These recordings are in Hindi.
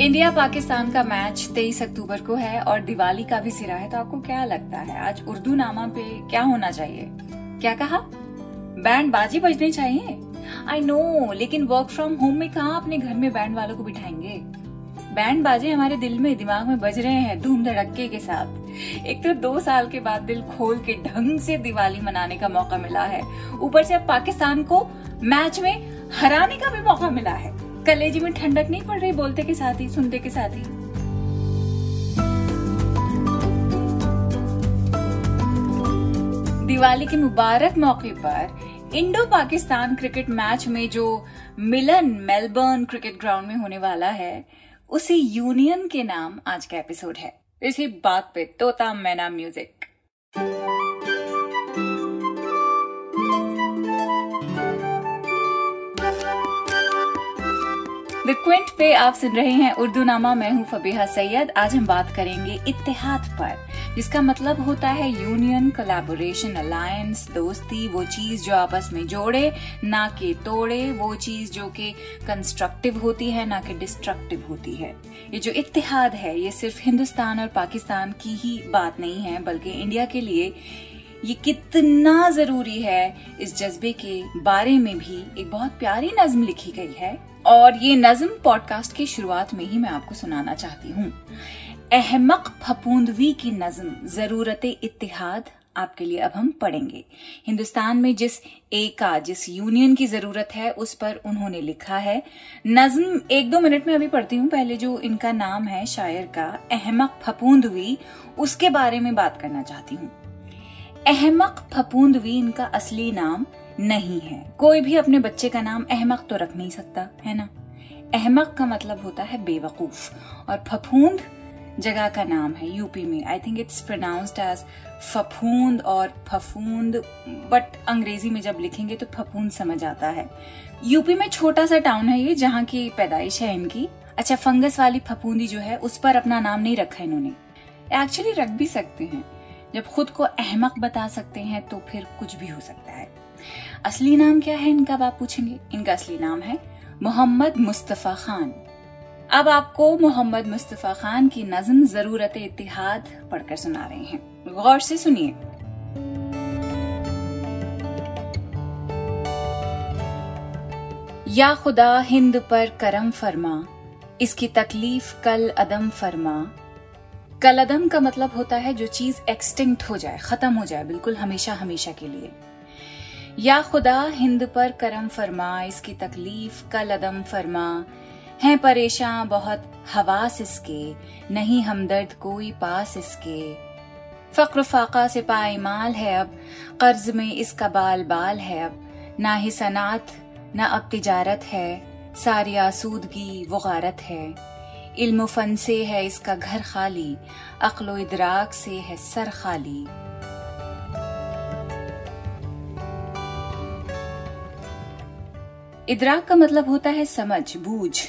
इंडिया पाकिस्तान का मैच 23 अक्टूबर को है और दिवाली का भी सिरा है तो आपको क्या लगता है? आज उर्दू नामा पे क्या होना चाहिए? क्या कहा? बैंड बाजी बजने चाहिए? आई नो लेकिन वर्क फ्रॉम होम में कहा अपने घर में बैंड वालों को बिठाएँगे? बैंड बाजे हमारे दिल में, दिमाग में बज रहे हैं धूम धड़के के साथ। एक तो दो साल के बाद दिल खोल के ढंग से दिवाली मनाने का मौका मिला है। ऊपर से अब पाकिस्तान को मैच में हराने का भी मौका मिला है। कलेजी में ठंडक नहीं पड़ रही बोलते के साथ ही, सुनते के साथ ही। दिवाली के मुबारक मौके पर इंडो पाकिस्तान क्रिकेट मैच में जो मिलन मेलबर्न क्रिकेट ग्राउंड में होने वाला है, उसी यूनियन के नाम आज का एपिसोड है। इसी बात पे तोता मैना म्यूज़िक। द क्विंट पे आप सुन रहे हैं उर्दू नामा मैं हूँ फबीहा सैयद। आज हम बात करेंगे इतिहाद पर, जिसका मतलब होता है यूनियन कोलैबोरेशन अलायंस दोस्ती, वो चीज़ जो आपस में जोड़े, ना के तोड़े, वो चीज़ जो कि कंस्ट्रक्टिव होती है, ना कि डिस्ट्रक्टिव होती है। ये जो इतिहाद है, ये सिर्फ़ हिंदुस्तान और पाकिस्तान की ही बात नहीं है, बल्कि इंडिया के लिए ये कितना ज़रूरी है, इस जज्बे के बारे में भी एक बहुत प्यारी नज्म लिखी गई है। और ये नज्म पॉडकास्ट की शुरुआत में ही मैं आपको सुनाना चाहती हूँ। अहमक फपूंदवी की नज्म, ज़रूरत इत्तेहाद, आपके लिए अब हम पढ़ेंगे। हिंदुस्तान में जिस एका जिस यूनियन की ज़रूरत है, उस पर उन्होंने लिखा है। नज्म, एक दो मिनट में अभी पढ़ती हूँ, पहले जो इनका नाम है शायर का, अहमक फपूंदवी, उसके बारे में बात करना चाहती हूँ। अहमक फपूंदवी, इनका असली नाम नहीं है। कोई भी अपने बच्चे का नाम अहमक तो रख नहीं सकता, है ना? अहमक का मतलब होता है बेवकूफ़, और फफूंद जगह का नाम है, यूपी में। I think it's pronounced as Phaphund और फफूंद बट अंग्रेज़ी में जब लिखेंगे तो फफूंद समझ आता है। यूपी में छोटा सा टाउन है ये, जहाँ की पैदाइश है इनकी। अच्छा फंगस वाली फफूंदी जो है, उस पर अपना नाम नहीं रखा इन्होंने। एक्चुअली रख भी सकते हैं। जब खुद को अहमक बता सकते हैं तो फिर कुछ भी हो सकता है। असली नाम क्या है, इनका आप पूछेंगे? इनका असली नाम है मोहम्मद मुस्तफ़ा खान। अब आपको मोहम्मद मुस्तफ़ा खान की नज्म, ज़रूरत इतिहाद पढ़कर सुना रहे हैं। गौर से सुनिए। या खुदा हिंद पर करम फरमा, इसकी तकलीफ़ कल अदम फरमा। कल अदम का मतलब होता है जो चीज़ एक्सटिंक्ट हो जाए, खत्म हो जाए, बिल्कुल हमेशा हमेशा के लिए। या खुदा हिंद पर करम फरमा, इसकी तकलीफ़ का लदम फरमा। हैं परेशान बहुत हवास इसके, नहीं हमदर्द कोई पास इसके। फक्र फाका से पाईमाल है अब, कर्ज में इसका बाल बाल है अब। ना ही सनात, ना अब तिजारत है, सारी आसूदगी वो गारत है। इल्म फन से है इसका घर खाली, अक्लो इदराक से है सर खाली। इदराक का मतलब होता है समझ, बूझ,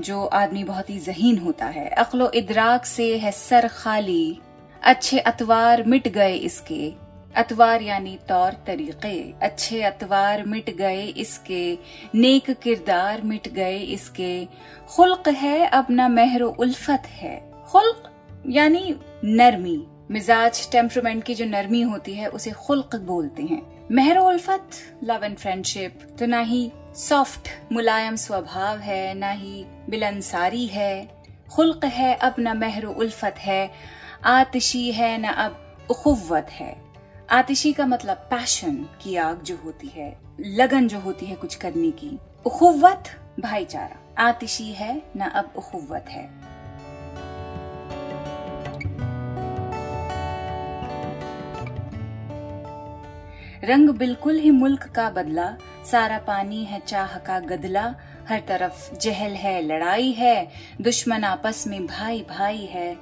जो आदमी बहुत ही जहीन होता है। अक्लो इदराक से है सर खाली, अच्छे अतवार मिट गए इसके। अतवार यानी तौर तरीके। अच्छे अतवार मिट गए इसके, नेक किरदार मिट गए इसके। खुल्क है अब न महर उल्फत है। खुल्क यानी नरमी। मिजाज टेम्परमेंट की जो नरमी होती है, उसे खुल्क बोलते हैं। महर उल्फत लव एंड फ्रेंडशिप तो ना ही सॉफ्ट मुलायम स्वभाव है, ना ही बिलंसारी है। खुल्क है, अब न महर उल्फत है। आतिशी है, न अब उखुवत है। आतिशी का मतलब पैशन की आग जो होती है, लगन जो होती है कुछ करने की। उखुवत भाईचारा। आतिशी है, न अब उखुवत है। रंग बिल्कुल ही मुल्क का बदला। सारा पानी है चाह का गदला। हर तरफ़ जहल है, लड़ाई है। दुश्मन आपस में भाई भाई है।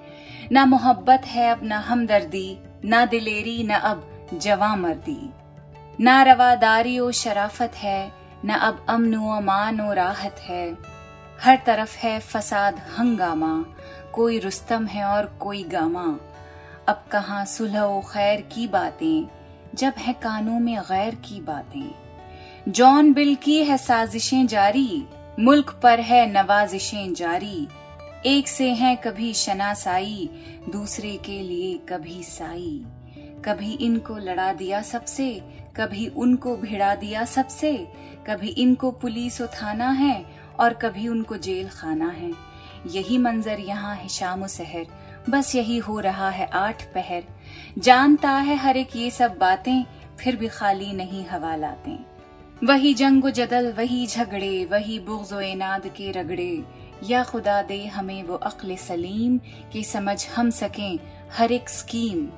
ना मोहब्बत है अब, ना हमदर्दी। ना दिलेरी, न अब जवा मर्दी ना रवादारी ओ शराफत है, न अब अमन अमान ओ राहत है। हर तरफ़ है फसाद हंगामा। कोई रुस्तम है और कोई गामा। अब कहाँ सुलह खैर की बातें। जब है कानों में गैर की बातें। जॉन बिल की है साजिशें जारी, मुल्क पर है नवाजिशें जारी। एक से हैं कभी शनासाई, दूसरे के लिए कभी साई। कभी इनको लड़ा दिया सबसे, कभी उनको भिड़ा दिया सबसे। कभी इनको पुलिस थाना है और कभी उनको जेल खाना है। यही मंजर यहाँ है शाम सहर बस यही हो रहा है आठ पहर। जानता है हर एक ये सब बातें, फिर भी खाली नहीं हवा लाते। वही जंग जदल, वही झगड़े, वही बुग्ज इनाद के रगड़े। या खुदा दे हमें वो अक्ल सलीम कि समझ हम सकें हर एक स्कीम।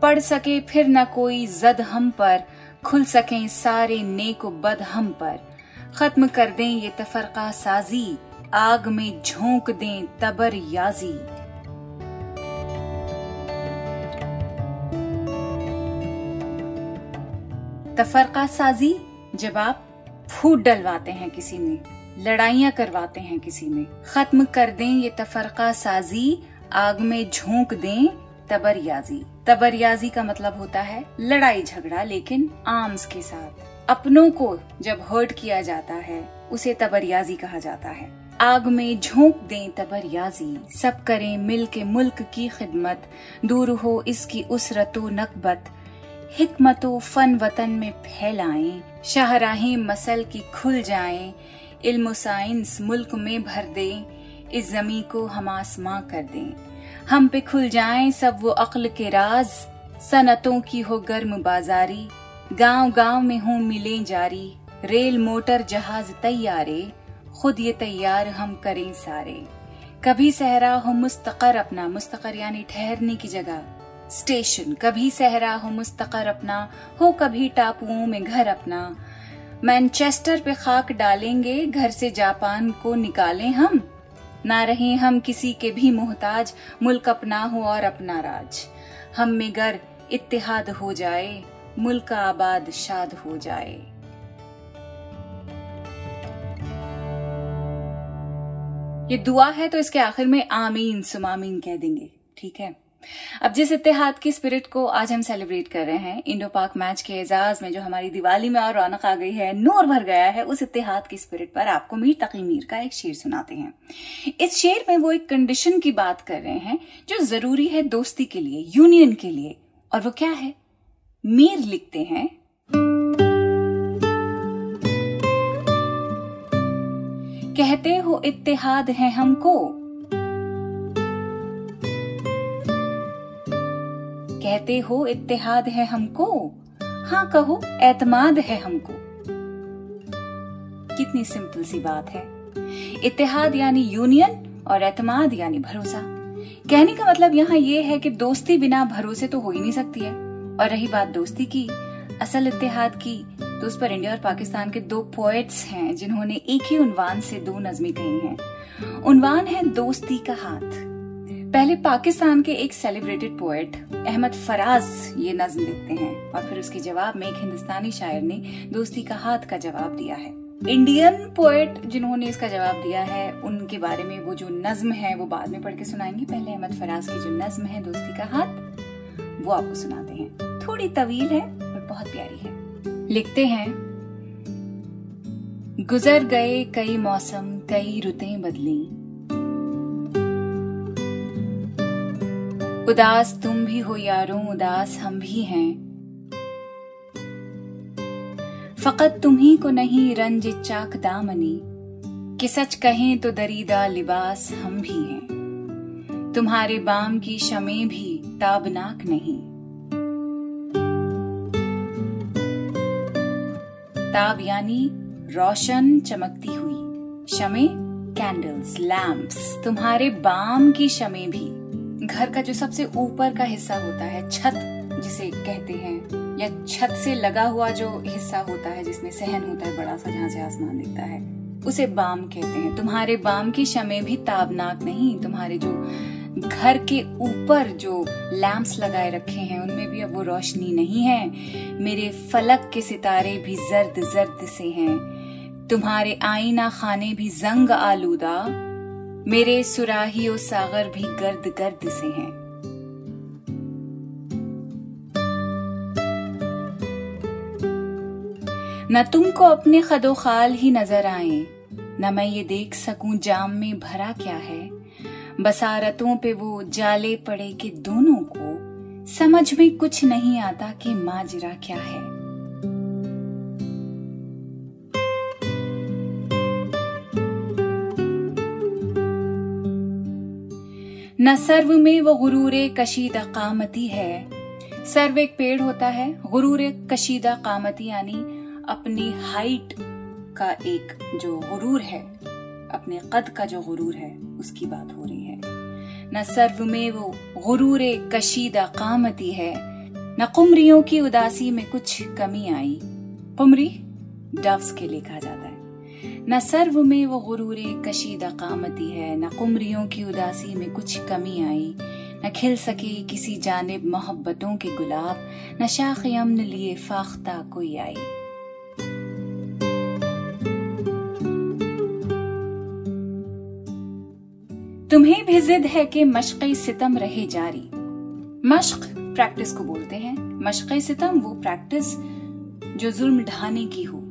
पढ़ सके फिर न कोई जद हम पर, खुल सके सारे नेक बद हम पर। खत्म कर दें ये तफरका साजी, आग में झोंक दें तबर याजी। तफरका साजी जब आप फूट डलवाते हैं किसी में, लड़ाइयाँ करवाते हैं किसी में। खत्म कर दें ये तफरका साजी आग में झोंक दें तबरयाजी। तबरयाजी का मतलब होता है लड़ाई झगड़ा, लेकिन आर्म्स के साथ। अपनों को जब हर्ट किया जाता है, उसे तबरयाजी कहा जाता है। आग में झोंक दें तबरयाजी। सब करें मिल के मुल्क की खिदमत। दूर हो इसकी उसरतो नकबत। हिकमतो फन वतन में फैलाएँ शाहराहें मसल की खुल जाएँ, इल्म साइंस मुल्क में भर दें, इस जमी को हम आसमां कर दें। हम पे खुल जाएँ सब वो अक्ल के राज, सनतों की हो गर्म बाजारी गाँव गाँव में हो मिले जारी, रेल मोटर जहाज़ तैयारे, खुद ये तैयार हम करें सारे। कभी सहरा हो मुस्तकर अपना, मुस्तकर यानी ठहरने की जगह। स्टेशन, कभी सहरा हो मुस्तकर अपना, हो कभी टापुओं में घर अपना। मैनचेस्टर पे खाक डालेंगे, घर से जापान को निकालें हम। ना रहे हम किसी के भी मोहताज, मुल्क अपना हो और अपना राज। हम में गर इत्तेहाद हो जाए, मुल्क आबाद शाद हो जाए। ये दुआ है तो इसके आखिर में आमीन, सुमामीन कह देंगे, ठीक है? अब जिस इतिहाद की स्पिरिट को आज हम सेलिब्रेट कर रहे हैं, इंडो पाक मैच के एजाज में जो हमारी दिवाली में और रौनक आ गई है, नूर भर गया है, उस इतिहाद की स्पिरिट पर आपको मीर तकी मीर का एक शेर सुनाते हैं। इस शेर में वो एक कंडीशन की बात कर रहे हैं, जो ज़रूरी है दोस्ती के लिए यूनियन के लिए। और वो क्या है? मीर लिखते हैं, कहते हो इत्तेहाद है हमको कहते हो, इत्तेहाद है हमको? हाँ कहो, एतमाद है हमको। कितनी सिंपल सी बात है। इत्तेहाद यानी यूनियन और एतमाद यानी भरोसा। कहने का मतलब यहाँ ये है कि दोस्ती बिना भरोसे तो हो ही नहीं सकती है। और रही बात दोस्ती की, असल इत्तेहाद की तो उस पर इंडिया और पाकिस्तान के दो पोएट्स हैं, जिन्होंने एक ही उनवान से दो नज्में कही हैं। उनवान है दोस्ती का हाथ। पहले पाकिस्तान के एक सेलिब्रेटेड पोएट अहमद फराज, ये नज्म लिखते हैं। और फिर उसके जवाब में एक हिंदुस्तानी शायर ने दोस्ती का हाथ का जवाब दिया है। इंडियन पोएट जिन्होंने इसका जवाब दिया है, उनके बारे में वो जो नज्म है, वो बाद में पढ़ के सुनाएँगे। पहले अहमद फराज की जो नज्म है, दोस्ती का हाथ, वो आपको सुनाते हैं। थोड़ी तवील है और बहुत प्यारी है। लिखते हैं, गुजर गए कई मौसम, कई रुतें बदली। उदास तुम भी हो यारों, उदास हम भी हैं। फकत तुम्ही को नहीं रंज चाक दामनी, कि सच कहें तो दरीदा लिबास हम भी हैं। तुम्हारे बाम की शमे भी ताबनाक नहीं। ताब यानी रोशन चमकती हुई, शमे कैंडल्स लैम्प्स तुम्हारे बाम की शमे भी। घर का जो सबसे ऊपर का हिस्सा होता है, छत जिसे कहते हैं, या छत से लगा हुआ जो हिस्सा होता है जिसमें सहन होता है, बड़ा सा जहाँ से आसमान दिखता है, उसे बाम कहते हैं। तुम्हारे बाम की शमे भी ताबनाक नहीं, तुम्हारे जो घर के ऊपर जो लैंप्स लगाए रखे हैं, उनमें भी अब वो रोशनी नहीं है। मेरे फलक के सितारे भी जर्द जर्द से हैं, तुम्हारे आईना खाने भी जंग आलूदा मेरे सुराही और सागर भी गर्द गर्द से हैं। न तुमको अपने खदो खाल ही नज़र आए, न मैं ये देख सकूँ जाम में भरा क्या है। बसारतों पे वो जाले पड़े के दोनों को, समझ में कुछ नहीं आता कि माजरा क्या है। न सर्व में वो गुरूर कशीदा कामती है। सर्व एक पेड़ होता है, गुरूर कशीदा कामती, यानी अपनी हाइट का एक जो गुरूर है, अपने कद का जो गुरूर है, उसकी बात हो रही है। न सर्व में वो गुरूर कशीदा कामती है। न कुमरियों की उदासी में कुछ कमी आई। कुमरी, डव्स के लिए कहा जाता है। न सर्व में वो गुरूर कशीदा कामती है, न कुमरियों की उदासी में कुछ कमी आई, न खिल सके किसी जानब मोहब्बतों के गुलाब, न शाख अमन लिए फाख्ता कोई आई। तुम्हें भी जिद है कि मशक़ सितम रहे जारी। मश्क प्रैक्टिस को बोलते हैं। मशक़ सितम वो प्रैक्टिस जो जुल्म ढाने की हो।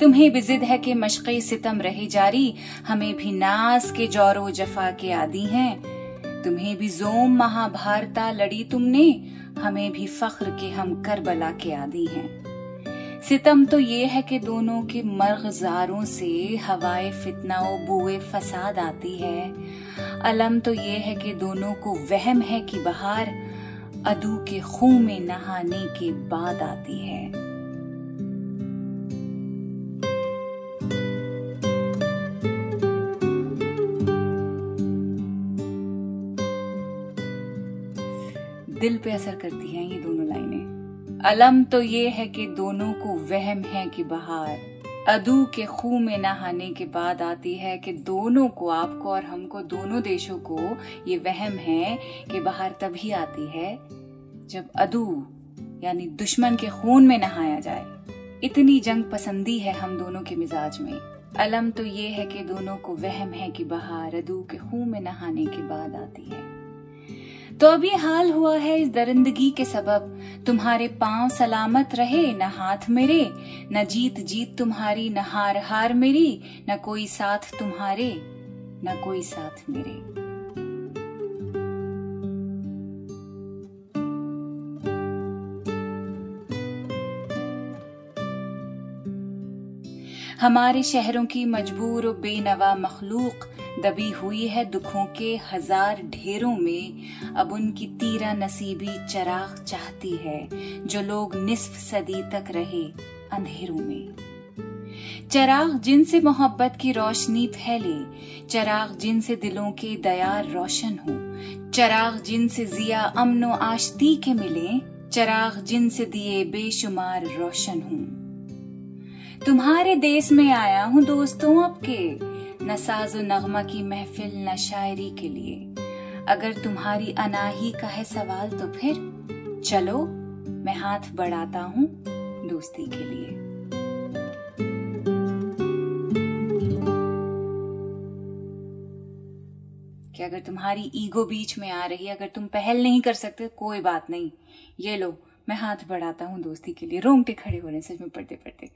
तुम्हें भी जिद है कि मशक़ सितम रहे जारी, हमें भी नास के जौरो जफा के आदि हैं। तुम्हें भी जोम महाभारता लड़ी तुमने, हमें भी फख्र के हम करबला के आदि हैं। सितम तो ये है कि दोनों के मर्गजारों से हवाए फितना बुए फसाद आती है। अलम तो ये है कि दोनों को वहम है कि बहार, अदू के खून में नहाने के बाद आती है। दिल पे असर करती हैं ये दोनों लाइनें। अलम तो ये है कि दोनों को वहम है कि बहार। अदू के खूह में नहाने के बाद आती है कि दोनों को आपको और हमको, दोनों देशों को ये वहम है कि बाहर तभी आती है जब अदू, यानी दुश्मन के खून में नहाया जाए। इतनी जंग पसंदी है हम दोनों के मिजाज में। अलम तो ये है कि दोनों को वहम है कि बहार अदू के खून में नहाने के बाद आती है। तो ये हाल हुआ है इस दरिंदगी के सबब। तुम्हारे पाँव सलामत रहे, न हाथ मेरे, न जीत जीत तुम्हारी, न हार हार मेरी, न कोई साथ तुम्हारे, न कोई साथ मेरे। हमारे शहरों की मजबूर बेनवा मखलूक दबी हुई है दुखों के हज़ार ढेरों में, अब उनकी तीरा नसीबी चराग चाहती है, जो लोग निस्फ सदी तक रहे अंधेरों में। चराग जिनसे मोहब्बत की रोशनी फैले, चराग जिनसे दिलों के दयार रोशन हो, चराग जिनसे जिया अमनो आशती के मिले, चराग जिनसे दिए बेशुमार रोशन हूँ। तुम्हारे देश में आया हूँ दोस्तों आपके। न साजो नगमा की महफिल, न शायरी के लिए। अगर तुम्हारी अनाही का है सवाल तो फिर चलो, मैं हाथ बढ़ाता हूँ दोस्ती के लिए। कि अगर तुम्हारी ईगो बीच में आ रही है, अगर तुम पहल नहीं कर सकते, कोई बात नहीं। ये लो, मैं हाथ बढ़ाता हूँ दोस्ती के लिए। रोंगटे खड़े हो रहे हैं, सच में पढ़ते पढ़ते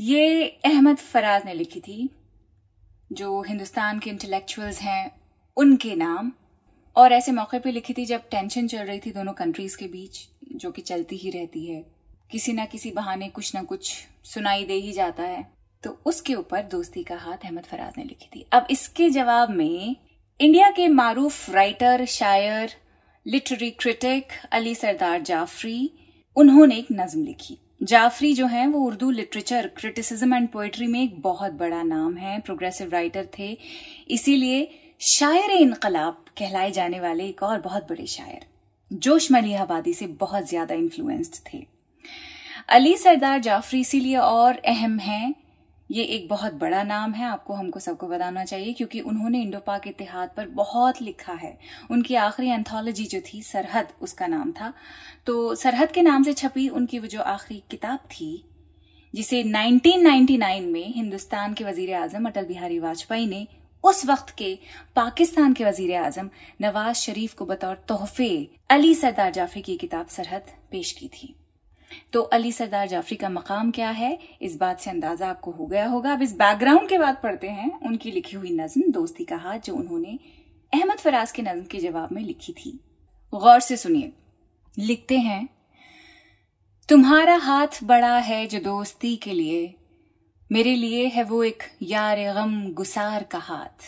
ये अहमद फराज ने लिखी थी, जो हिंदुस्तान के इंटेलेक्चुअल्स हैं, उनके नाम, और ऐसे मौके पे लिखी थी जब टेंशन चल रही थी दोनों कंट्रीज़ के बीच, जो कि चलती ही रहती है। किसी ना किसी बहाने कुछ ना कुछ सुनाई दे ही जाता है। तो उसके ऊपर दोस्ती का हाथ अहमद फराज ने लिखी थी। अब इसके जवाब में इंडिया के मारूफ राइटर शायर लिटरेरी क्रिटिक अली सरदार जाफरी, उन्होंने एक नज्म लिखी। जाफरी जो हैं, वो Urdu literature criticism and poetry में एक बहुत बड़ा नाम है। प्रोग्रेसिव राइटर थे। इसीलिए शायर इनकलाब कहलाए जाने वाले एक और बहुत बड़े शायर, जोश मलिहाबादी से बहुत ज़्यादा इन्फ्लुएंस्ड थे। अली सरदार जाफरी इसीलिए और अहम हैं। ये एक बहुत बड़ा नाम है, आपको हमको सबको बताना चाहिए, क्योंकि उन्होंने इंडो पाक इतिहाद पर बहुत लिखा है। उनकी आखिरी एंथोलॉजी जो थी, सरहद, उसका नाम था। तो सरहद के नाम से छपी उनकी वो जो आखिरी किताब थी, जिसे 1999 में हिंदुस्तान के वज़ीर आज़म अटल बिहारी वाजपेयी ने उस वक्त के पाकिस्तान के वज़ीर आज़म नवाज़ शरीफ को बतौर तोहफे अली सरदार जाफरी की किताब सरहद पेश की थी। तो अली सरदार जाफरी का मकाम क्या है? इस बात से अंदाज़ा आपको हो गया होगा। अब इस बैकग्राउंड के बाद पढ़ते हैं। उनकी लिखी हुई नज्म, दोस्ती का हाथ, जो उन्होंने अहमद फराज के नज्म के जवाब में लिखी थी। गौर से सुनिए। लिखते हैं, तुम्हारा हाथ बड़ा है जो दोस्ती के लिए। मेरे लिए है वो एक यार गम गुसार का हाथ।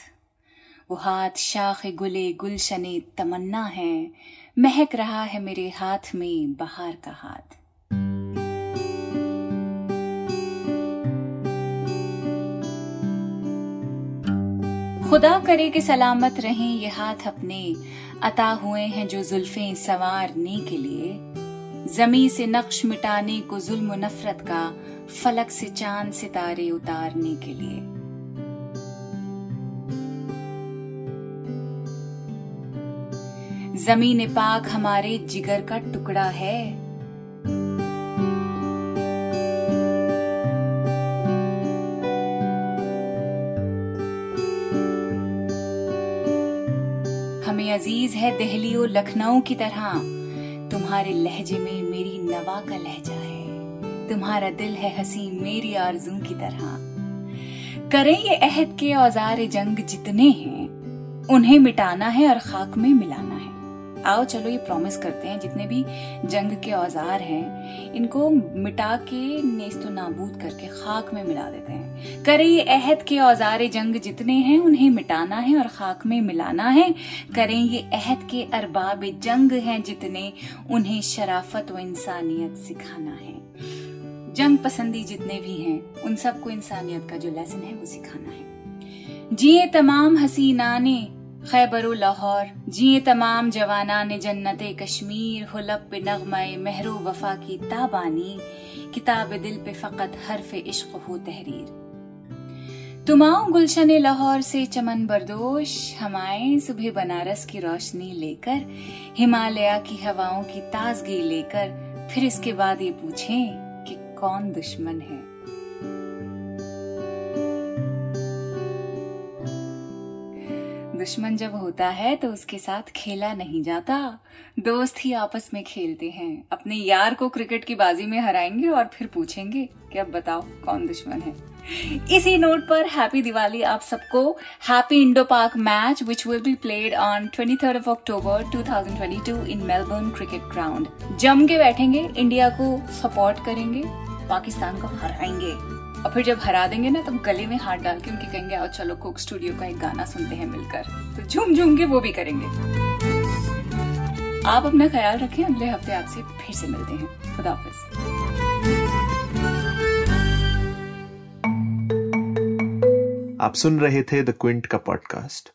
वो हाथ शाख गुले गुलशने तमन्ना है। महक रहा है मेरे हाथ में बहार का हाथ। खुदा करे कि सलामत रहें, ये हाथ अपने अता हुए हैं जो जुल्फे संवारने के लिए। जमी से नक्श मिटाने को जुल्म नफरत का फलक से चाँद सितारे उतारने के लिए। ज़मीन पाक हमारे जिगर का टुकड़ा है। अज़ीज़ है दहली और लखनऊ की तरह। तुम्हारे लहजे में मेरी नवा का लहजा है। तुम्हारा दिल है हसी मेरी आरज़ू की तरह। करें ये अहद के औज़ार जंग जितने हैं, उन्हें मिटाना है और खाक में मिलाना आओ चलो ये प्रॉमिस करते हैं, जितने भी जंग के औज़ार हैं, इनको मिटा के नेस्तो नाबूद करके खाक में मिला देते हैं। करे ये अहद के औज़ार, जंग जितने हैं, उन्हें मिटाना है और खाक में मिलाना है। करें ये अहद के अरबाब, जंग हैं जितने, उन्हें शराफत व इंसानियत सिखाना है। जंग पसंदी जितने भी हैं, उन सबको इंसानियत का जो लेसन है, वो सिखाना है। जिए तमाम हसीना ने खैबर लाहौर, जिए तमाम जवाना ने जन्नत कश्मीर हुलब पे नगमाए महरो वफा की ताबानी, किताब दिल पे फ़कत हरफ इश्क हो तहरीर। तुमाओ गुलशन लाहौर से चमन बरदोश, हम आए सुबह बनारस की रोशनी लेकर, हिमालय की हवाओं की ताजगी लेकर, फिर इसके बाद ये पूछें कि कौन दुश्मन है? दुश्मन जब होता है तो उसके साथ खेला नहीं जाता। दोस्त ही आपस में खेलते हैं। अपने यार को क्रिकेट की बाजी में हराएँगे और फिर पूछेंगे कि अब बताओ कौन दुश्मन है। इसी नोट पर हैप्पी दिवाली आप सबको। Happy Indo Pak match which will be played on twenty third of October 2022 in Melbourne Cricket Ground जम के बैठेंगे इंडिया को सपोर्ट करेंगे, पाकिस्तान को हराएँगे। और फिर जब हरा देंगे ना तो गले में हाथ डाल के उनके कहेंगे, आओ चलो कोक स्टूडियो का एक गाना सुनते हैं मिलकर। तो झूम झूम के वो भी करेंगे। आप अपना ख्याल रखें, अगले हफ़्ते आपसे फिर से मिलते हैं। खुदाफिज आप सुन रहे थे द क्विंट का पॉडकास्ट